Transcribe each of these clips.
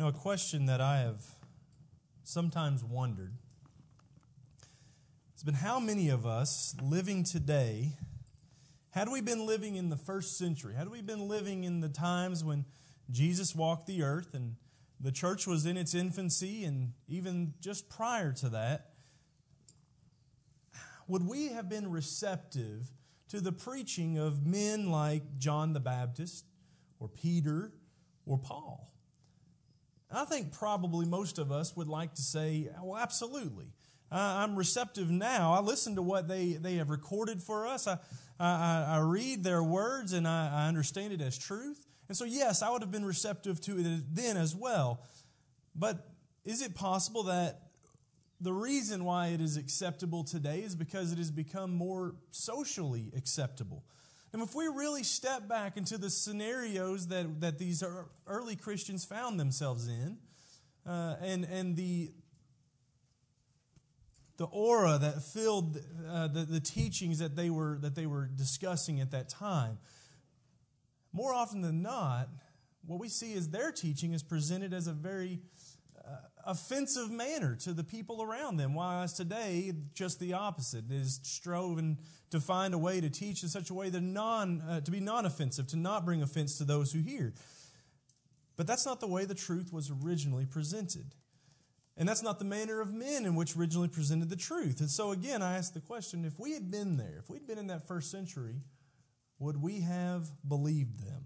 You know, a question that I have sometimes wondered has been how many of us living today, had we been living in the first century, had we been living in the times when Jesus walked the earth and the church was in its infancy, and even just prior to that, would we have been receptive to the preaching of men like John the Baptist or Peter or Paul? I think probably most of us would like to say, well, absolutely. Uh, I'm receptive now. I listen to what they, they have recorded for us. I, I, I read their words and I, I understand it as truth. And so, yes, I would have been receptive to it then as well. But is it possible that the reason why it is acceptable today is because it has become more socially acceptable? And if we really step back into the scenarios that, that these early Christians found themselves in, uh, and, and the, the aura that filled uh, the, the teachings that they, were, that they were discussing at that time, more often than not, what we see is their teaching is presented as a very offensive manner to the people around them. Whereas today, just the opposite is striving to find a way to teach in such a way that non, uh, to be non-offensive, to not bring offense to those who hear. But that's not the way the truth was originally presented. And that's not the manner of men in which originally presented the truth. And so again, I ask the question, if we had been there, if we'd been in that first century, would we have believed them?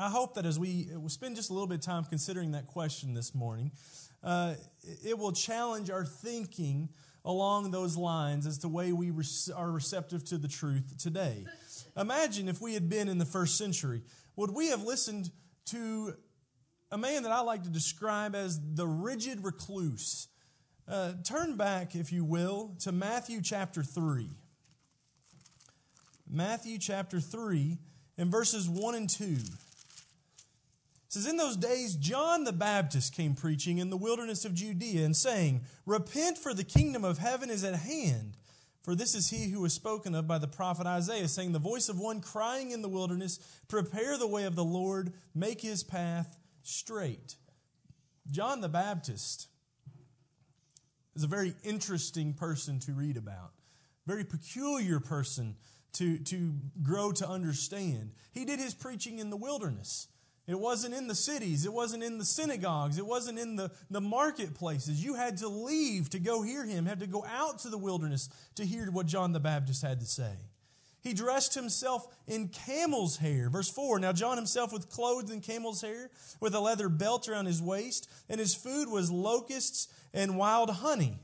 I hope that as we spend just a little bit of time considering that question this morning, uh, it will challenge our thinking along those lines as to the way we are receptive to the truth today. Imagine if we had been in the first century. Would we have listened to a man that I like to describe as the rigid recluse? Uh, turn back, if you will, to Matthew chapter 3. Matthew chapter 3 and verses 1 and 2 says, In those days, John the Baptist came preaching in the wilderness of Judea and saying, Repent, for the kingdom of heaven is at hand. For this is he who was spoken of by the prophet Isaiah, saying, The voice of one crying in the wilderness, Prepare the way of the Lord, make his path straight. John the Baptist is a very interesting person to read about, very peculiar person to, to grow to understand. He did his preaching in the wilderness. It wasn't in the cities. It wasn't in the synagogues. It wasn't in the, the marketplaces. You had to leave to go hear him, had to go out to the wilderness to hear what John the Baptist had to say. He dressed himself in camel's hair. Verse 4 Now John himself was clothed in camel's hair, with a leather belt around his waist, and his food was locusts and wild honey.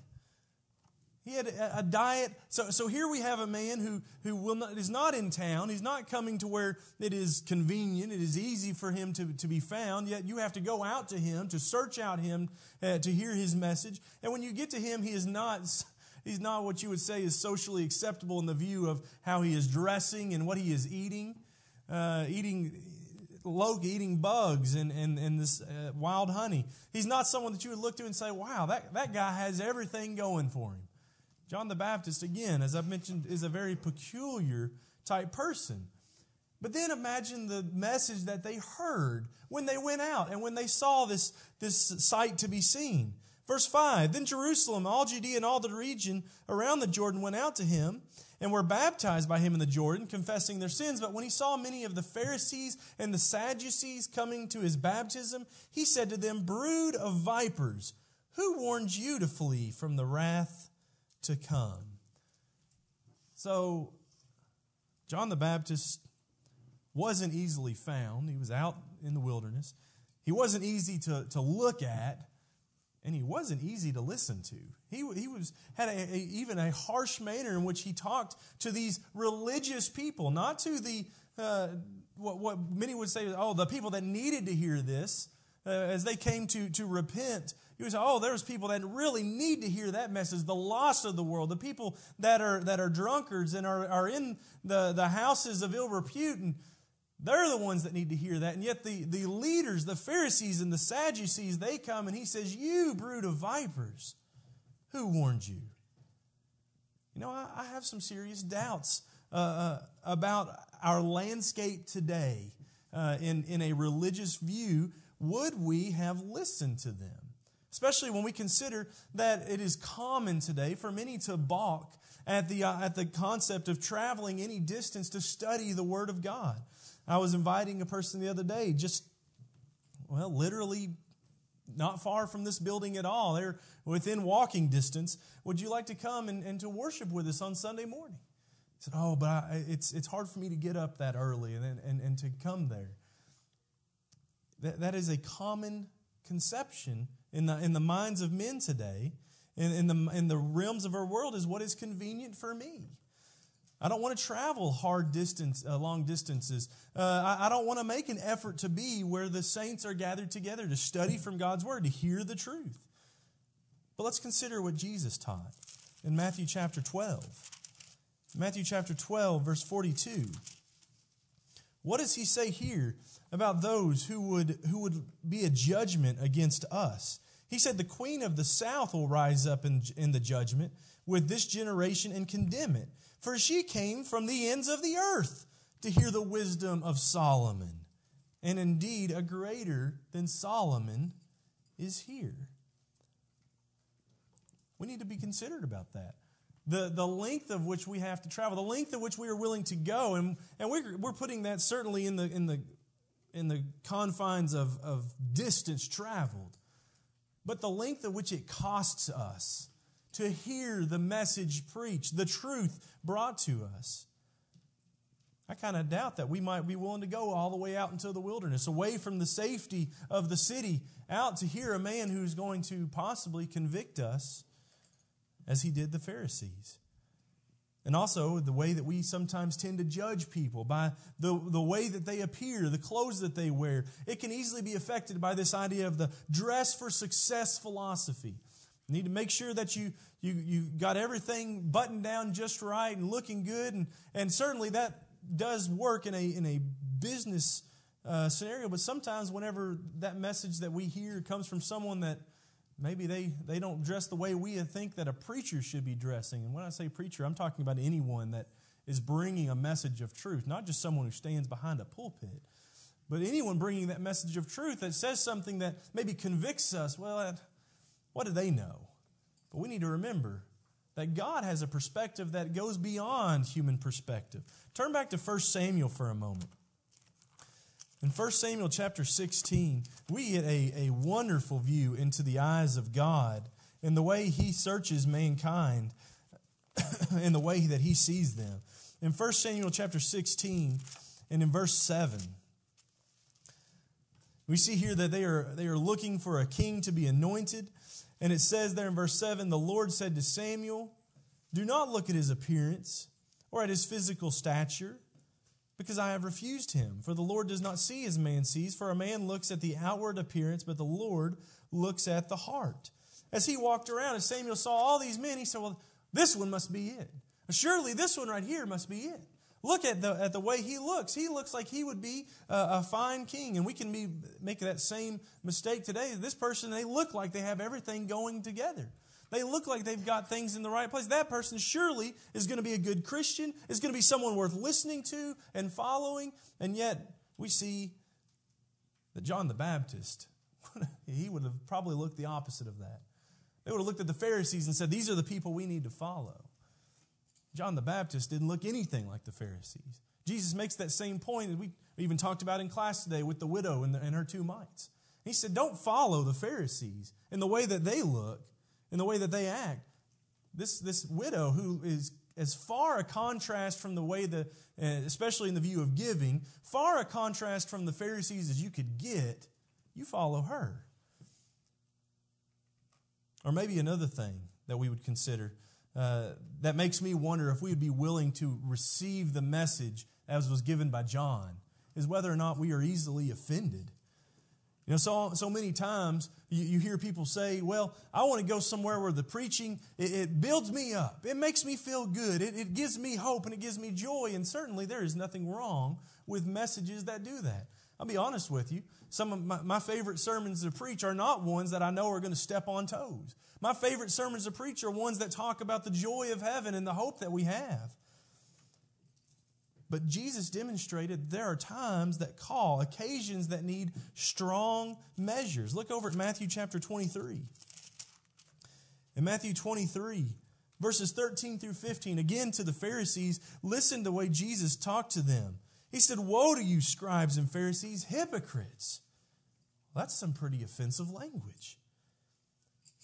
He had a, diet. So, so here we have a man who, who will not, is not in town. He's not coming to where it is convenient. It is easy for him to, to be found. Yet you have to go out to him, to search out him, uh, to hear his message. And when you get to him, he is not, he's not what you would say is socially acceptable in the view of how he is dressing and what he is eating. Uh, eating Loki eating bugs and, and, and this uh, wild honey. He's not someone that you would look to and say, wow, that, that guy has everything going for him. John the Baptist, again, as I've mentioned, is a very peculiar type person. But then imagine the message that they heard when they went out and when they saw this, this sight to be seen. Verse 5 Then Jerusalem, all Judea, and all the region around the Jordan went out to him and were baptized by him in the Jordan, confessing their sins. But when he saw many of the Pharisees and the Sadducees coming to his baptism, he said to them, Brood of vipers, who warned you to flee from the wrath to come. So, John the Baptist wasn't easily found. He was out in the wilderness. He wasn't easy to, to look at, and he wasn't easy to listen to. He, he was, had a, a, even a harsh manner in which he talked to these religious people, not to the, uh, what, what many would say, oh, the people that needed to hear this uh, as they came to, to repent you say, oh, there's people that really need to hear that message. The lost of the world, the people that are, that are drunkards and are, are in the, the houses of ill repute, and they're the ones that need to hear that. And yet the, the leaders, the Pharisees and the Sadducees, they come and he says, you brood of vipers, who warned you? You know, I, I have some serious doubts uh, uh, about our landscape today uh, in, in a religious view would we have listened to them? Especially when we consider that it is common today for many to balk at the, uh, at the concept of traveling any distance to study the Word of God. I was inviting a person the other day, just, well, literally not far from this building at all. They're within walking distance. Would you like to come and, and to worship with us on Sunday morning? I said, Oh, but I, it's, it's hard for me to get up that early and, and, and to come there. That, that is a common conception in the, in the minds of men today, in, in, the, in the realms of our world, is what is convenient for me. I don't want to travel hard distance, uh, long distances. Uh, I, I don't want to make an effort to be where the saints are gathered together to study from God's word, to hear the truth. But let's consider what Jesus taught in Matthew chapter 12. Matthew chapter 12, verse 42. What does he say here about those who would, who would be a judgment against us? He said, The queen of the south will rise up in, in the judgment with this generation and condemn it. For she came from the ends of the earth to hear the wisdom of Solomon. And indeed, a greater than Solomon is here. We need to be considered about that. The, the length of which we have to travel, the length of which we are willing to go, and, and we're, we're putting that certainly in the, in the, in the confines of, of distance traveled, but the length of which it costs us to hear the message preached, the truth brought to us. I kind of doubt that we might be willing to go all the way out into the wilderness, away from the safety of the city, out to hear a man who's going to possibly convict us as he did the Pharisees. And also the way that we sometimes tend to judge people by the, the way that they appear, the clothes that they wear. It can easily be affected by this idea of the dress for success philosophy. You need to make sure that you, you, you got everything buttoned down just right and looking good. And, and certainly that does work in a, in a business uh, scenario. But sometimes, whenever that message that we hear comes from someone that maybe they, they don't dress the way we think that a preacher should be dressing. And when I say preacher, I'm talking about anyone that is bringing a message of truth, not just someone who stands behind a pulpit. But anyone bringing that message of truth that says something that maybe convicts us, well, what do they know? But we need to remember that God has a perspective that goes beyond human perspective. Turn back to 1 Samuel for a moment. In 1 Samuel chapter 16, we get a, a wonderful view into the eyes of God and the way he searches mankind and the way that he sees them. In 1 Samuel chapter 16 and in verse 7, we see here that they are, they are looking for a king to be anointed. And it says there in verse 7 the Lord said to Samuel, Do not look at his appearance or at his physical stature, because I have refused him. For the Lord does not see as man sees, for a man looks at the outward appearance, but the Lord looks at the heart. As he walked around and Samuel saw all these men, he said, Well, this one must be it. Surely this one right here must be it. Look at the, at the way he looks. He looks like he would be a, a fine king. And we can be, make that same mistake today. This person, they look like they have everything going together. They look like they've got things in the right place. That person surely is going to be a good Christian, is going to be someone worth listening to and following. And yet, we see that John the Baptist, he would have probably looked the opposite of that. They would have looked at the Pharisees and said, These are the people we need to follow. John the Baptist didn't look anything like the Pharisees. Jesus makes that same point that we even talked about in class today with the widow and, the, and her two mites. He said, Don't follow the Pharisees in the way that they look, in the way that they act. This, this widow, who is as far a contrast from the way the, uh, especially in the view of giving, far a contrast from the Pharisees as you could get, you follow her. Or maybe another thing that we would consider uh, that makes me wonder if we would be willing to receive the message as was given by John is whether or not we are easily offended. You know, so, so many times you, you hear people say, well, I want to go somewhere where the preaching, it, it builds me up. It makes me feel good. It, it gives me hope and it gives me joy. And certainly there is nothing wrong with messages that do that. I'll be honest with you. Some of my, my favorite sermons to preach are not ones that I know are going to step on toes. My favorite sermons to preach are ones that talk about the joy of heaven and the hope that we have. But Jesus demonstrated there are times that call, occasions that need strong measures. Look over at Matthew chapter 23. In Matthew 23, verses 13 through 15, again to the Pharisees, listen to the way Jesus talked to them. He said, Woe to you, scribes and Pharisees, hypocrites! That's some pretty offensive language.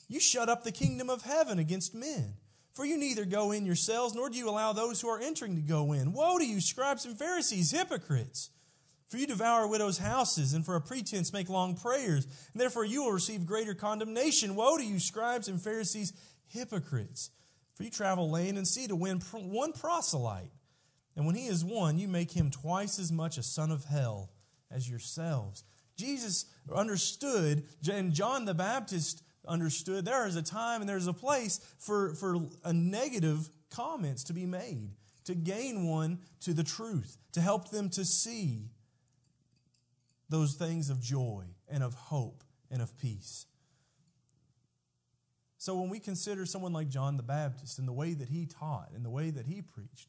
You shut up the kingdom of heaven against men. For you neither go in yourselves, nor do you allow those who are entering to go in. Woe to you, scribes and Pharisees, hypocrites! For you devour widows' houses, and for a pretense make long prayers, and therefore you will receive greater condemnation. Woe to you, scribes and Pharisees, hypocrites! For you travel land and sea to win one proselyte. And when he is won, you make him twice as much a son of hell as yourselves. Jesus understood, and John the Baptist understood there is a time and there's a place for, for a negative comments to be made, to gain one to the truth, to help them to see those things of joy and of hope and of peace. So when we consider someone like John the Baptist and the way that he taught and the way that he preached,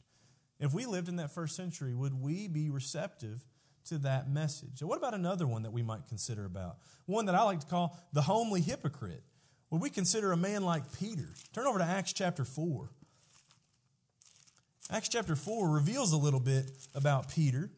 if we lived in that first century, would we be receptive to that message? So what about another one that we might consider about? One that I like to call the homely hypocrite. Would we consider a man like Peter? Turn over to Acts chapter 4. Acts chapter 4 reveals a little bit about Peter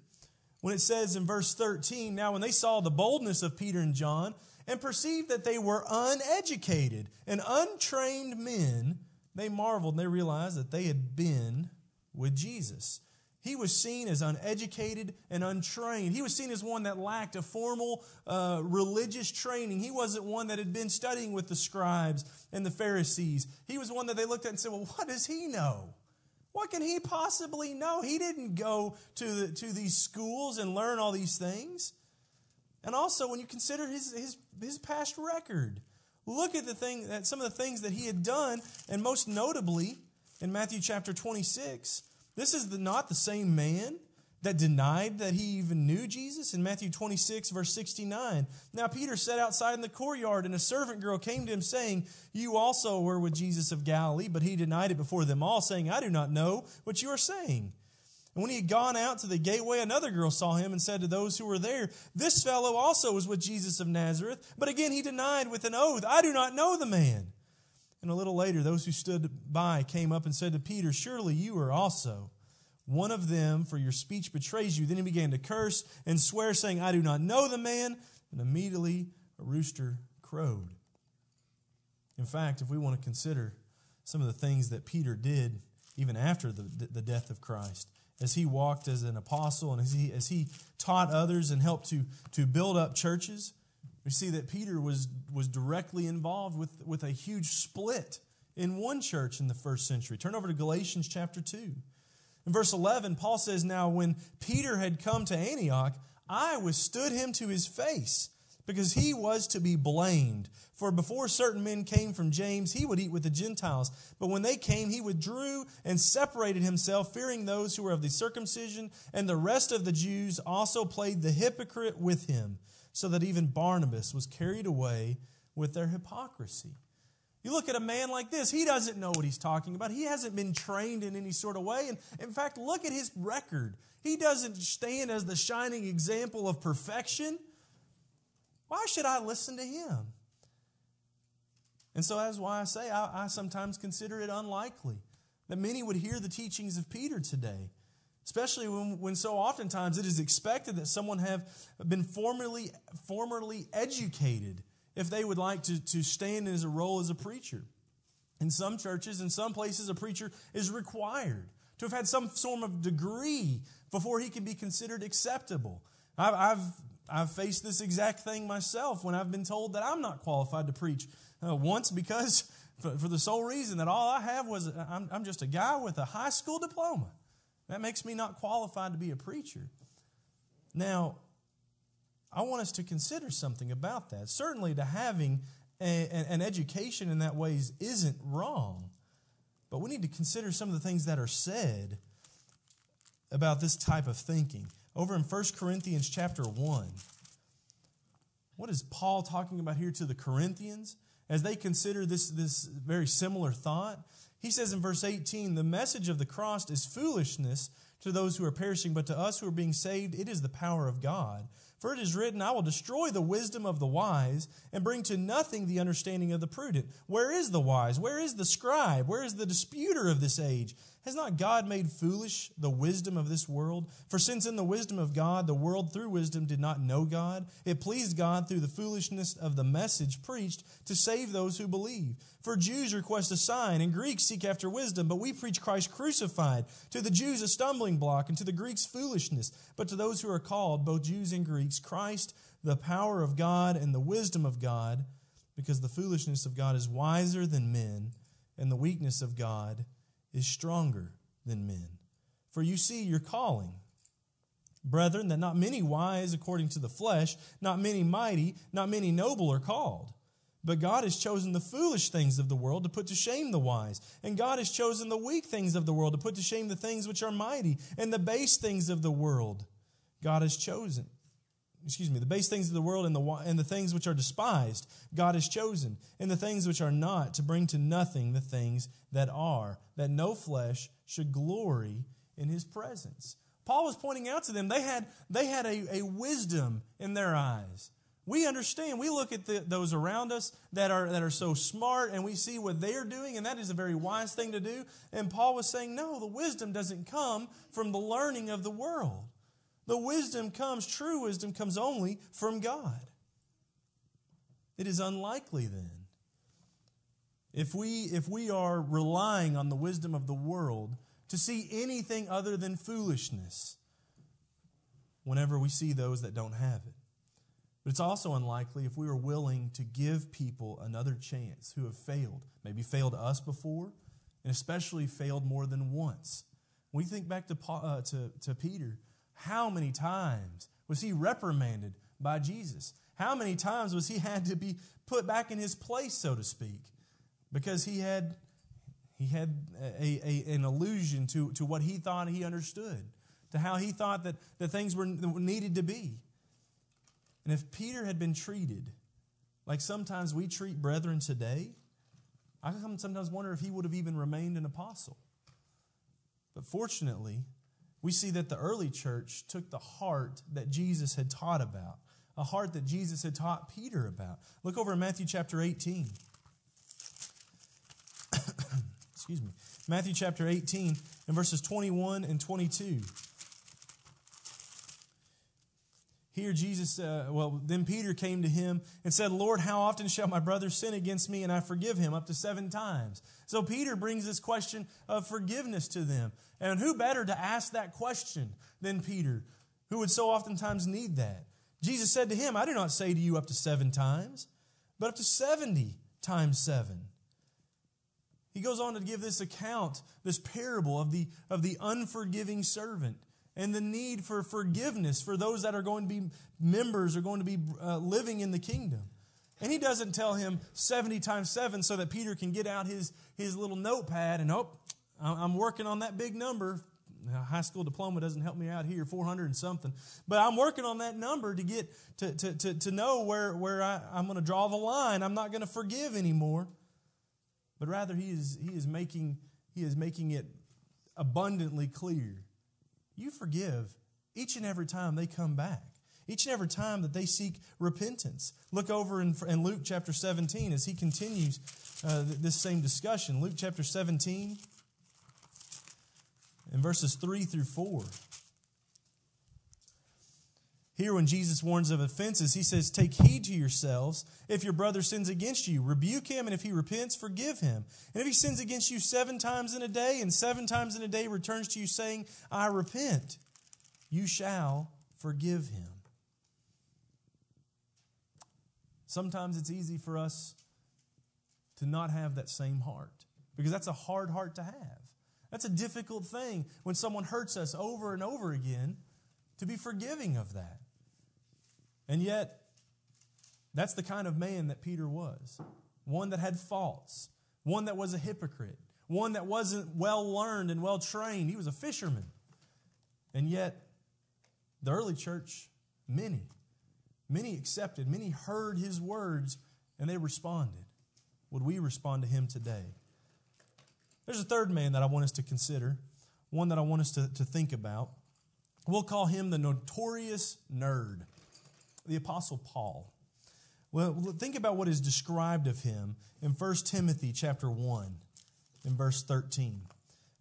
when it says in verse 13 Now, when they saw the boldness of Peter and John and perceived that they were uneducated and untrained men, they marveled and they realized that they had been with Jesus. He was seen as uneducated and untrained. He was seen as one that lacked a formal uh, religious training. He wasn't one that had been studying with the scribes and the Pharisees. He was one that they looked at and said, Well, what does he know? What can he possibly know? He didn't go to, the, to these schools and learn all these things. And also, when you consider his, his, his past record, look at the thing that some of the things that he had done, and most notably in Matthew chapter 26, this is the, not the same man that denied that he even knew Jesus in Matthew 26, verse 69. Now, Peter sat outside in the courtyard, and a servant girl came to him, saying, You also were with Jesus of Galilee. But he denied it before them all, saying, I do not know what you are saying. And when he had gone out to the gateway, another girl saw him and said to those who were there, This fellow also was with Jesus of Nazareth. But again he denied with an oath, I do not know the man. And a little later, those who stood by came up and said to Peter, Surely you are also one of them, for your speech betrays you. Then he began to curse and swear, saying, I do not know the man. And immediately a rooster crowed. In fact, if we want to consider some of the things that Peter did even after the, the death of Christ, as he walked as an apostle and as he, as he taught others and helped to, to build up churches, we see that Peter was, was directly involved with, with a huge split in one church in the first century. Turn over to Galatians chapter 2. In verse 11, Paul says, Now when Peter had come to Antioch, I withstood him to his face, because he was to be blamed. For before certain men came from James, he would eat with the Gentiles. But when they came, he withdrew and separated himself, fearing those who were of the circumcision, and the rest of the Jews also played the hypocrite with him, so that even Barnabas was carried away with their hypocrisy. You look at a man like this, he doesn't know what he's talking about. He hasn't been trained in any sort of way. And in fact, look at his record. He doesn't stand as the shining example of perfection. Why should I listen to him? And so that's why I say I, I sometimes consider it unlikely that many would hear the teachings of Peter today especially when, when so oftentimes it is expected that someone have been formerly formerly educated if they would like to, to stand in as a role as a preacher. In some churches, in some places, a preacher is required to have had some form of degree before he can be considered acceptable. I've, I've, I've faced this exact thing myself when I've been told that I'm not qualified to preach. Uh, once because, for, for, the sole reason that all I have was I'm, I'm just a guy with a high school diploma. That makes me not qualified to be a preacher. Now, I want us to consider something about that. Certainly, to having a, an education in that way isn't wrong, but we need to consider some of the things that are said about this type of thinking. Over in 1 Corinthians chapter 1, what is Paul talking about here to the Corinthians as they consider this, this very similar thought? He says in verse 18, the message of the cross is foolishness to those who are perishing, but to us who are being saved, it is the power of God. For it is written, I will destroy the wisdom of the wise and bring to nothing the understanding of the prudent. Where is the wise? Where is the scribe? Where is the disputer of this age? Has not God made foolish the wisdom of this world? For since in the wisdom of God, the world through wisdom did not know God, it pleased God through the foolishness of the message preached to save those who believe. For Jews request a sign, and Greeks seek after wisdom, but we preach Christ crucified. To the Jews, a stumbling block, and to the Greeks, foolishness. But to those who are called, both Jews and Greeks, Christ, the power of God and the wisdom of God, because the foolishness of God is wiser than men, and the weakness of God is stronger than men. For you see your calling. Brethren, that not many wise according to the flesh, not many mighty, not many noble are called. But God has chosen the foolish things of the world to put to shame the wise. And God has chosen the weak things of the world to put to shame the things which are mighty. And the base things of the world God has chosen excuse me, the base things of the world and the, and the things which are despised, God has chosen, and the things which are not, to bring to nothing the things that are, that no flesh should glory in his presence. Paul was pointing out to them they had, they had a, a wisdom in their eyes. We understand, we look at the, those around us that are, that are so smart and we see what they're doing, and that is a very wise thing to do. And Paul was saying, no, the wisdom doesn't come from the learning of the world. The wisdom comes, true wisdom comes only from God. It is unlikely then. If we, if we are relying on the wisdom of the world to see anything other than foolishness whenever we see those that don't have it. But it's also unlikely if we are willing to give people another chance who have failed, maybe failed us before, and especially failed more than once. When we think back to, uh, to, to Peter, how many times was he reprimanded by Jesus? How many times was he had to be put back in his place, so to speak, because he had he had a, a, an illusion to, to what he thought he understood, to how he thought that, that things were needed to be. And if Peter had been treated like sometimes we treat brethren today, I sometimes wonder if he would have even remained an apostle. But fortunately, we see that the early church took the heart that Jesus had taught about, a heart that Jesus had taught Peter about. Look over in Matthew chapter 18. Excuse me. Matthew chapter 18 and verses 21 and 22. Here, Jesus, uh, well, then Peter came to him and said, Lord, how often shall my brother sin against me and I forgive him? Up to seven times. So Peter brings this question of forgiveness to them. And who better to ask that question than Peter, who would so oftentimes need that? Jesus said to him, I do not say to you up to seven times, but up to 70 times seven. He goes on to give this account, this parable of the, of the unforgiving servant and the need for forgiveness for those that are going to be members or going to be uh, living in the kingdom. And he doesn't tell him 70 times 7 so that Peter can get out his, his little notepad and, oh, I'm working on that big number. high school diploma doesn't help me out here, 400 and something. But I'm working on that number to get to, to, to, to know where, where I, I'm going to draw the line. I'm not going to forgive anymore. But rather, he is, he, is making, he is making it abundantly clear you forgive each and every time they come back, each and every time that they seek repentance. Look over in, in Luke chapter 17 as he continues uh, this same discussion. Luke chapter 17 in verses 3 through 4. Here, when Jesus warns of offenses, he says, Take heed to yourselves. If your brother sins against you, rebuke him, and if he repents, forgive him. And if he sins against you seven times in a day, and seven times in a day returns to you saying, I repent, you shall forgive him. Sometimes it's easy for us to not have that same heart because that's a hard heart to have. That's a difficult thing when someone hurts us over and over again to be forgiving of that. And yet, that's the kind of man that Peter was one that had faults, one that was a hypocrite, one that wasn't well learned and well trained. He was a fisherman. And yet, the early church, many, many accepted, many heard his words, and they responded. Would we respond to him today? There's a third man that I want us to consider one that I want us to, to think about. We'll call him the notorious nerd, the Apostle Paul. Well, think about what is described of him in 1 Timothy chapter 1 in verse 13.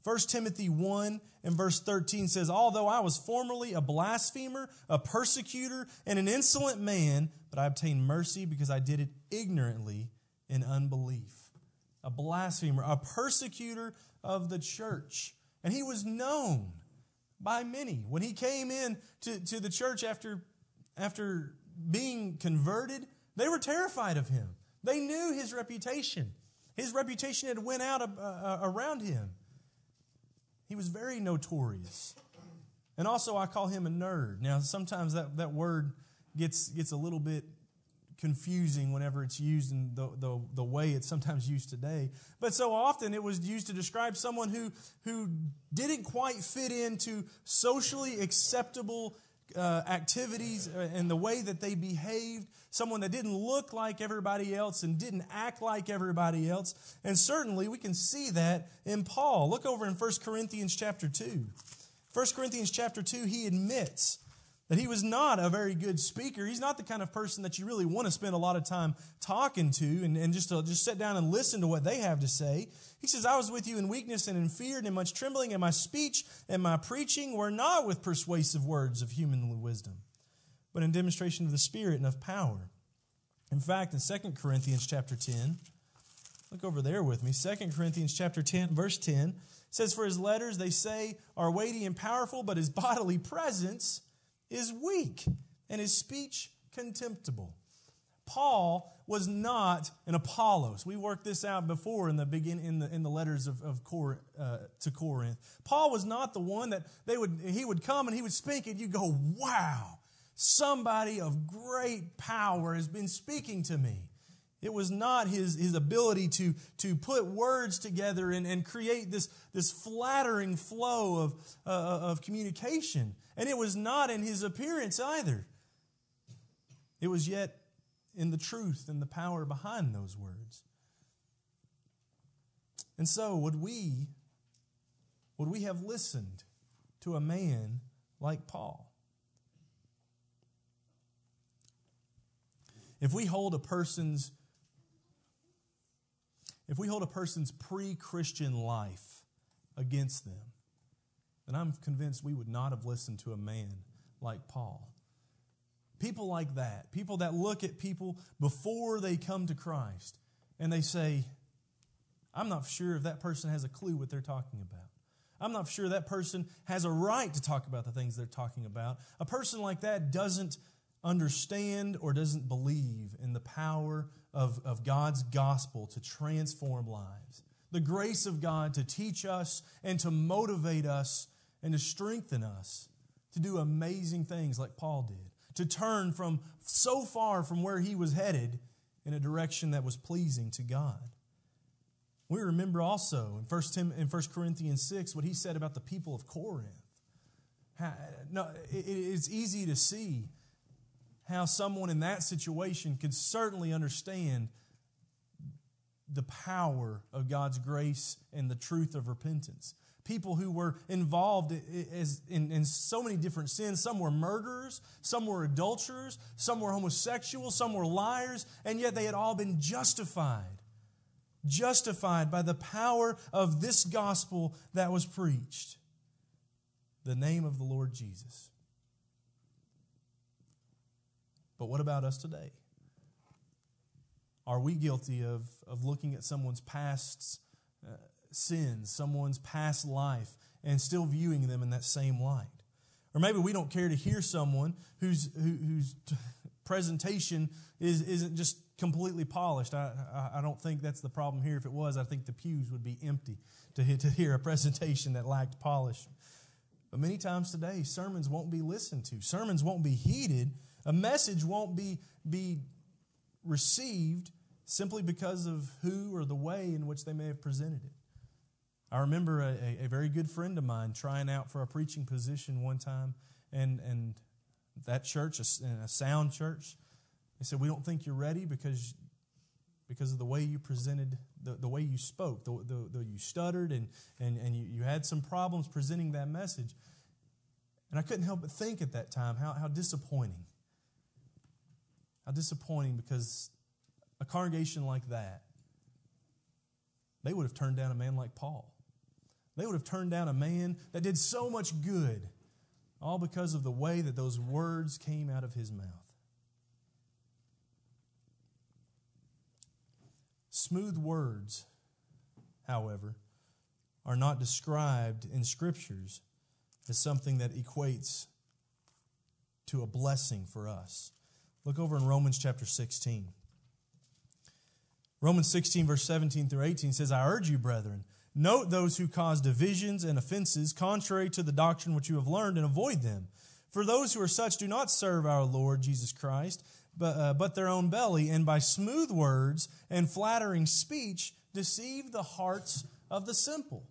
1 Timothy 1 and verse 13 says, Although I was formerly a blasphemer, a persecutor, and an insolent man, but I obtained mercy because I did it ignorantly in unbelief. A blasphemer, a persecutor of the church. And he was known by many. When he came in to, to the church after, after being converted, they were terrified of him. They knew his reputation. His reputation had went out uh, uh around him. He was very notorious. And also, I call him a nerd. Now, sometimes that, that word gets, gets a little bit confusing whenever it's used in the, the, the way it's sometimes used today. But so often it was used to describe someone who, who didn't quite fit into socially acceptable uh, activities and the way that they behaved, someone that didn't look like everybody else and didn't act like everybody else. And certainly we can see that in Paul. Look over in 1 Corinthians chapter 2. 1 Corinthians chapter 2, he admits that he was not a very good speaker. He's not the kind of person that you really want to spend a lot of time talking to and, and just to just sit down and listen to what they have to say. He says, I was with you in weakness and in fear and in much trembling, and my speech and my preaching were not with persuasive words of human wisdom, but in demonstration of the Spirit and of power. In fact, in 2 Corinthians chapter 10, look over there with me. 2 Corinthians chapter 10, verse 10 says, For his letters, they say, are weighty and powerful, but his bodily presence is weak and his speech contemptible. Paul was not an Apollos. We worked this out before in the begin in the in the letters of, of Cor, uh, to Corinth. Paul was not the one that they would he would come and he would speak and you go, wow, somebody of great power has been speaking to me. It was not his, his ability to, to put words together and, and create this, this flattering flow of, uh, of communication. And it was not in his appearance either. It was yet in the truth and the power behind those words. And so, would we, would we have listened to a man like Paul? If we hold a person's if we hold a person's pre-Christian life against them, then I'm convinced we would not have listened to a man like Paul. People like that, people that look at people before they come to Christ and they say, I'm not sure if that person has a clue what they're talking about. I'm not sure that person has a right to talk about the things they're talking about. A person like that doesn't understand or doesn't believe in the power of, of God's gospel to transform lives. The grace of God to teach us and to motivate us and to strengthen us to do amazing things like Paul did to turn from so far from where he was headed in a direction that was pleasing to God. We remember also in 1, Tim, in 1 Corinthians 6 what he said about the people of Corinth. No, it, it's easy to see how someone in that situation could certainly understand the power of God's grace and the truth of repentance people who were involved in, so many different sins. Some were murderers, some were adulterers, some were homosexuals, some were liars, and yet they had all been justified. Justified by the power of this gospel that was preached the name of the Lord Jesus. But what about us today? Are we guilty of, of looking at someone's past Uh, sins, someone's past life, and still viewing them in that same light. Or maybe we don't care to hear someone whose, who, whose presentation is, isn't just completely polished. I, I, I, don't think that's the problem here. If it was, I think the pews would be empty to, to hear a presentation that lacked polish. But many times today, sermons won't be listened to, sermons won't be heeded, a message won't be, be received simply because of who or the way in which they may have presented it. I remember a, a, very good friend of mine trying out for a preaching position one time, and, and that church, a, a sound church, they said, We don't think you're ready because because of the way you presented, the, the way you spoke, the, the, the you stuttered, and, and, and you, you had some problems presenting that message. And I couldn't help but think at that time how, how disappointing. How disappointing because a congregation like that, they would have turned down a man like Paul. They would have turned down a man that did so much good, all because of the way that those words came out of his mouth. Smooth words, however, are not described in scriptures as something that equates to a blessing for us. Look over in Romans chapter 16. Romans 16, verse 17 through 18 says, I urge you, brethren, note those who cause divisions and offenses contrary to the doctrine which you have learned and avoid them. For those who are such do not serve our Lord Jesus Christ, but, uh, but their own belly, and by smooth words and flattering speech deceive the hearts of the simple.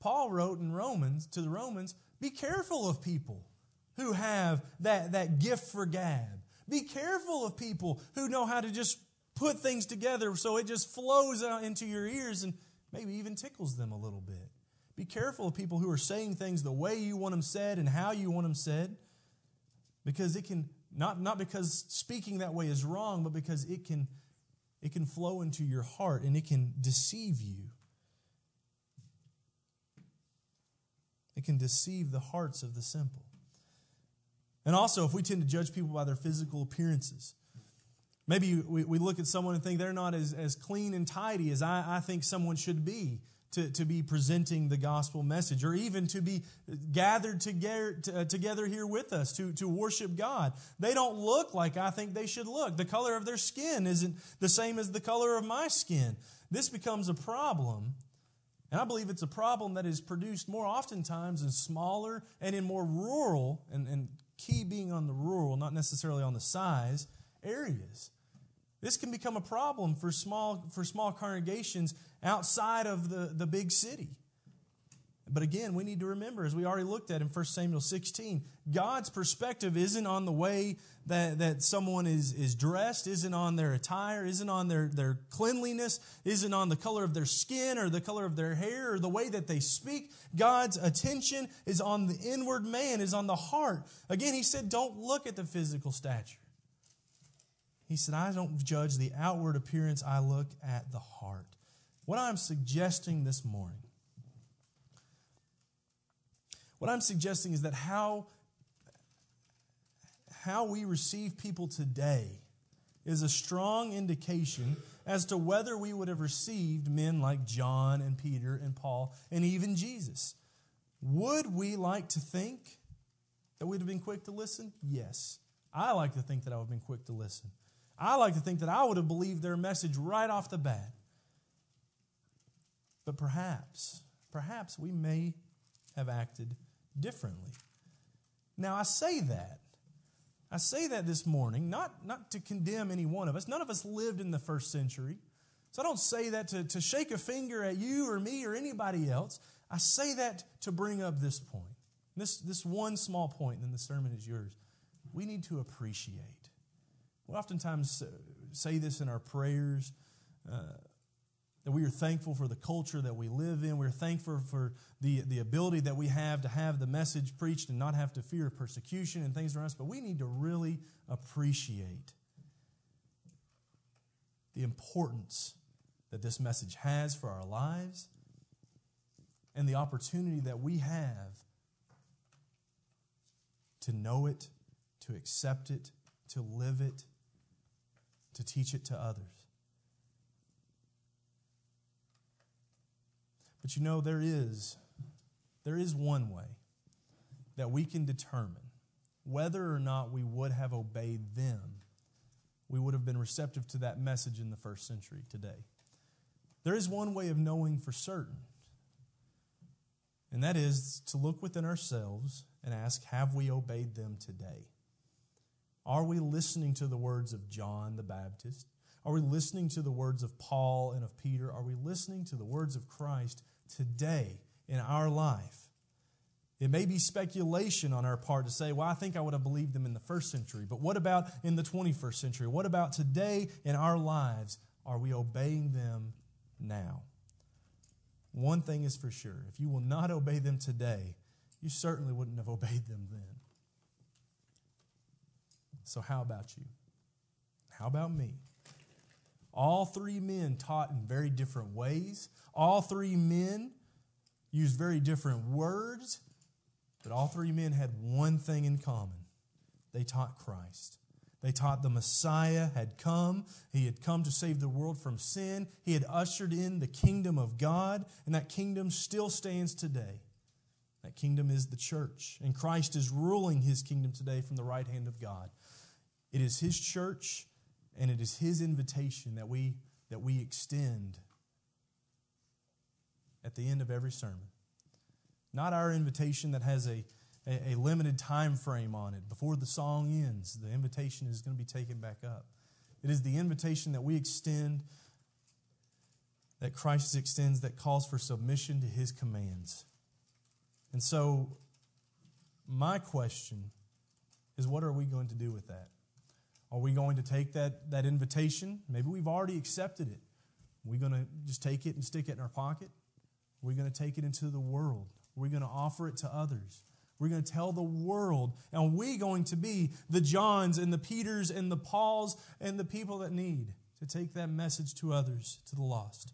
Paul wrote in Romans to the Romans, be careful of people who have that, that gift for gab. Be careful of people who know how to just put things together so it just flows out into your ears and maybe even tickles them a little bit. Be careful of people who are saying things the way you want them said and how you want them said because it can not, not because speaking that way is wrong, but because it can, it can flow into your heart and it can deceive you. It can deceive the hearts of the simple. And also, if we tend to judge people by their physical appearances, Maybe we, we look at someone and think they're not as, as clean and tidy as I, I think someone should be to, to be presenting the gospel message or even to be gathered together, to, uh, together here with us to, to worship God. They don't look like I think they should look. The color of their skin isn't the same as the color of my skin. This becomes a problem. And I believe it's a problem that is produced more oftentimes in smaller and in more rural, and, and key being on the rural, not necessarily on the size, areas. This can become a problem for small, for small congregations outside of the, the big city. But again, we need to remember, as we already looked at in 1 Samuel 16, God's perspective isn't on the way that, that someone is, is dressed, isn't on their attire, isn't on their, their cleanliness, isn't on the color of their skin or the color of their hair or the way that they speak. God's attention is on the inward man, is on the heart. Again, he said, don't look at the physical stature. He said, I don't judge the outward appearance, I look at the heart. What I'm suggesting this morning, what I'm suggesting is that how, how we receive people today is a strong indication as to whether we would have received men like John and Peter and Paul and even Jesus. Would we like to think that we'd have been quick to listen? Yes. I like to think that I would have been quick to listen. I like to think that I would have believed their message right off the bat. But perhaps, perhaps we may have acted differently. Now, I say that. I say that this morning, not, not to condemn any one of us. None of us lived in the first century. So I don't say that to, to shake a finger at you or me or anybody else. I say that to bring up this point. This, this one small point, and then the sermon is yours. We need to appreciate we oftentimes say this in our prayers uh, that we are thankful for the culture that we live in. We're thankful for the, the ability that we have to have the message preached and not have to fear persecution and things around us. But we need to really appreciate the importance that this message has for our lives and the opportunity that we have to know it, to accept it, to live it, to teach it to others. But you know, there is, there is one way that we can determine whether or not we would have obeyed them, we would have been receptive to that message in the first century today. There is one way of knowing for certain, and that is to look within ourselves and ask, have we obeyed them today? Are we listening to the words of John the Baptist? Are we listening to the words of Paul and of Peter? Are we listening to the words of Christ today in our life? It may be speculation on our part to say, well, I think I would have believed them in the first century, but what about in the 21st century? What about today in our lives? Are we obeying them now? One thing is for sure if you will not obey them today, you certainly wouldn't have obeyed them then. So, how about you? How about me? All three men taught in very different ways. All three men used very different words, but all three men had one thing in common they taught Christ. They taught the Messiah had come. He had come to save the world from sin. He had ushered in the kingdom of God, and that kingdom still stands today. That kingdom is the church, and Christ is ruling his kingdom today from the right hand of God. It is his church, and it is his invitation that we, that we extend at the end of every sermon. Not our invitation that has a, a, a, limited time frame on it. Before the song ends, the invitation is going to be taken back up. It is the invitation that we extend, that Christ extends, that calls for submission to his commands. And so, my question is what are we going to do with that? Are we going to take that, that invitation? Maybe we've already accepted it. Are we going to just take it and stick it in our pocket? Are we going to take it into the world? Are we going to offer it to others? We're going to tell the world. And are we going to be the Johns and the Peters and the Pauls and the people that need to take that message to others, to the lost?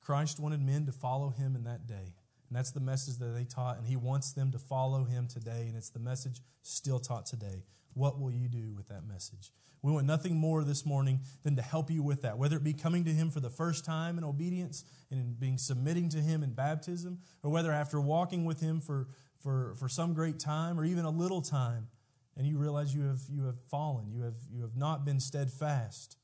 Christ wanted men to follow him in that day. And that's the message that they taught, and he wants them to follow him today, and it's the message still taught today. What will you do with that message? We want nothing more this morning than to help you with that, whether it be coming to him for the first time in obedience and in being submitting to him in baptism, or whether after walking with him for, for, for some great time or even a little time, and you realize you have, you have fallen, you have, you have not been steadfast,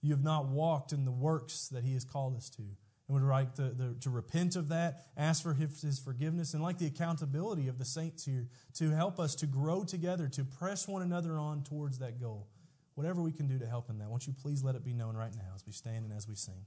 you have not walked in the works that he has called us to and would like to, the, to repent of that, ask for his, his forgiveness, and like the accountability of the saints here to help us to grow together, to press one another on towards that goal. Whatever we can do to help in that, won't you please let it be known right now as we stand and as we sing.